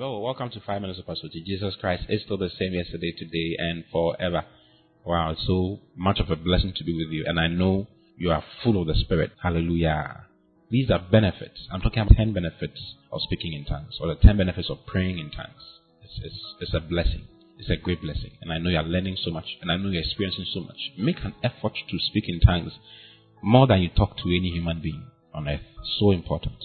Hello, welcome to Five Minutes of Pursuit. Jesus Christ is still the same yesterday, today, and forever. Wow, it's so much of a blessing to be with you, and I know you are full of the Spirit. Hallelujah. These are benefits. I'm talking about 10 benefits of speaking in tongues, or the 10 benefits of praying in tongues. It's, it's, it's a blessing. It's a great blessing. And I know you're learning so much, and I know you're experiencing so much. Make an effort to speak in tongues more than you talk to any human being on earth. So important.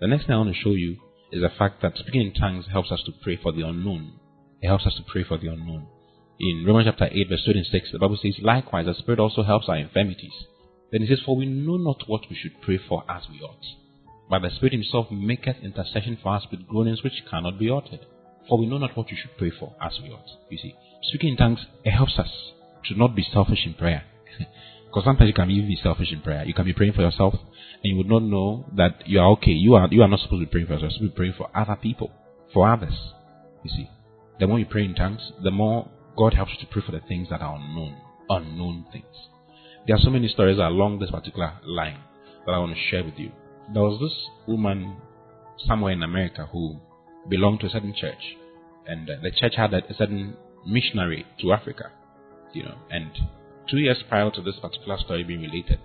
The next thing I want to show you is the fact that speaking in tongues helps us to pray for the unknown. It helps us to pray for the unknown. In Romans chapter 8, verse 26, the Bible says, Likewise, the Spirit also helps our infirmities. Then it says, For we know not what we should pray for as we ought. But the Spirit Himself maketh intercession for us with groanings which cannot be uttered. For we know not what we should pray for as we ought. You see, speaking in tongues, it helps us to not be selfish in prayer. Because sometimes you can even be selfish in prayer. You can be praying for yourself, and you would not know that you are okay. You are you are not supposed to be praying for yourself. You're supposed to be praying for other people, for others. You see, the more you pray in tongues, the more God helps you to pray for the things that are unknown, unknown things. There are so many stories along this particular line that I want to share with you. There was this woman somewhere in America who belonged to a certain church, and the church had a certain missionary to Africa, you know, and two years prior to this particular story being related,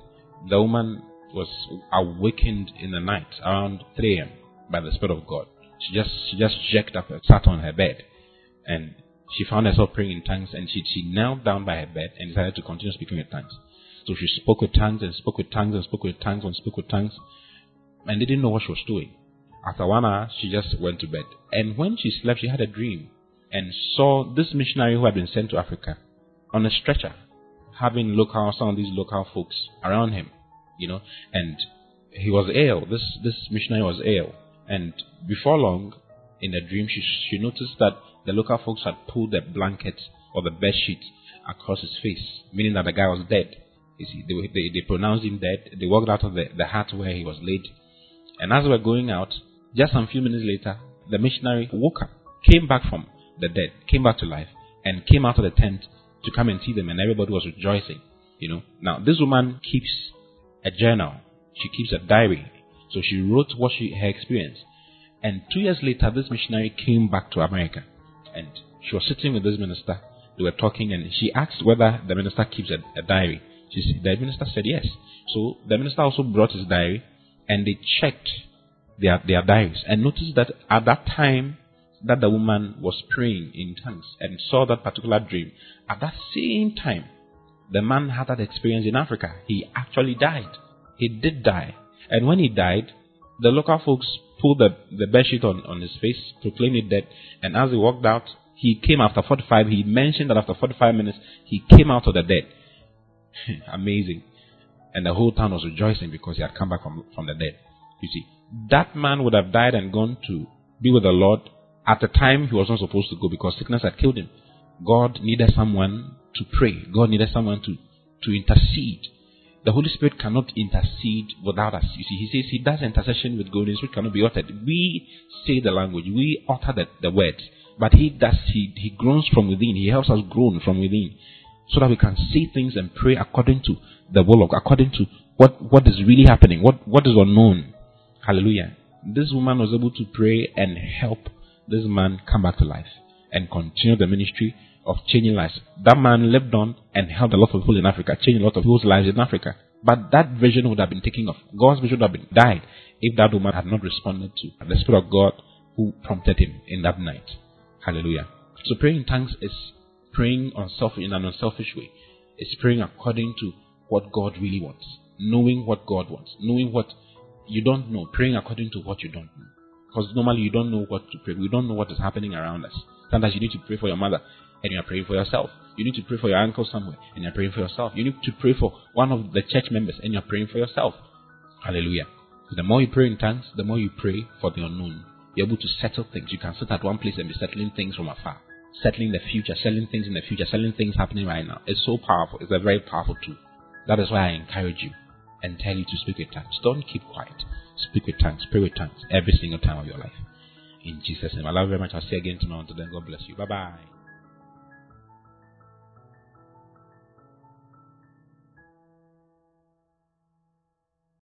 the woman was awakened in the night around 3 a.m. by the Spirit of God. She just she just jerked up and sat on her bed, and she found herself praying in tongues. And she she knelt down by her bed and decided to continue speaking in tongues. So she spoke with tongues and spoke with tongues and spoke with tongues and spoke with tongues, and didn't know what she was doing. After one hour, she just went to bed. And when she slept, she had a dream and saw this missionary who had been sent to Africa on a stretcher, having local some of these local folks around him you know, and he was ill. This this missionary was ill, and before long, in a dream, she she noticed that the local folks had pulled the blanket or the bed sheet across his face, meaning that the guy was dead. You see, they, they, they pronounced him dead. They walked out of the, the hut where he was laid. And as they were going out, just some few minutes later, the missionary woke up, came back from the dead, came back to life, and came out of the tent to come and see them, and everybody was rejoicing. You know. Now, this woman keeps a journal. She keeps a diary. So she wrote what she her experience. And two years later, this missionary came back to America, and she was sitting with this minister. They were talking, and she asked whether the minister keeps a, a diary. She the minister said yes. So the minister also brought his diary, and they checked their their diaries and noticed that at that time that the woman was praying in tongues and saw that particular dream, at that same time the man had that experience in Africa. He actually died. He did die. And when he died, the local folks pulled the, the bedsheet on, on his face, proclaimed it dead, and as he walked out, he came after 45. He mentioned that after 45 minutes, he came out of the dead. Amazing. And the whole town was rejoicing because he had come back from, from the dead. You see, that man would have died and gone to be with the Lord at the time he was not supposed to go because sickness had killed him. God needed someone to pray. God needed someone to, to intercede. The Holy Spirit cannot intercede without us. You see, He says He does intercession with groanings which cannot be uttered. We say the language, we utter the, the words, but He does, he, he groans from within. He helps us groan from within so that we can see things and pray according to the will of according to what, what is really happening, what, what is unknown. Hallelujah. This woman was able to pray and help this man come back to life and continue the ministry of changing lives. That man lived on and helped a lot of people in Africa, changed a lot of people's lives in Africa. But that vision would have been taken off. God's vision would have been died if that woman had not responded to the Spirit of God who prompted him in that night. Hallelujah. So praying in tongues is praying unselfish in an unselfish way. It's praying according to what God really wants. Knowing what God wants. Knowing what you don't know. Praying according to what you don't know. Because normally you don't know what to pray. We don't know what is happening around us. Sometimes you need to pray for your mother and you're praying for yourself. You need to pray for your uncle somewhere and you're praying for yourself. You need to pray for one of the church members and you're praying for yourself. Hallelujah. The more you pray in tongues, the more you pray for the unknown. You're able to settle things. You can sit at one place and be settling things from afar. Settling the future, selling things in the future, selling things happening right now. It's so powerful. It's a very powerful tool. That is why I encourage you and tell you to speak with tongues. Don't keep quiet. Speak with tongues. Pray with tongues every single time of your life. In Jesus' name. I love you very much. I'll see you again tomorrow. Until then, God bless you. Bye bye.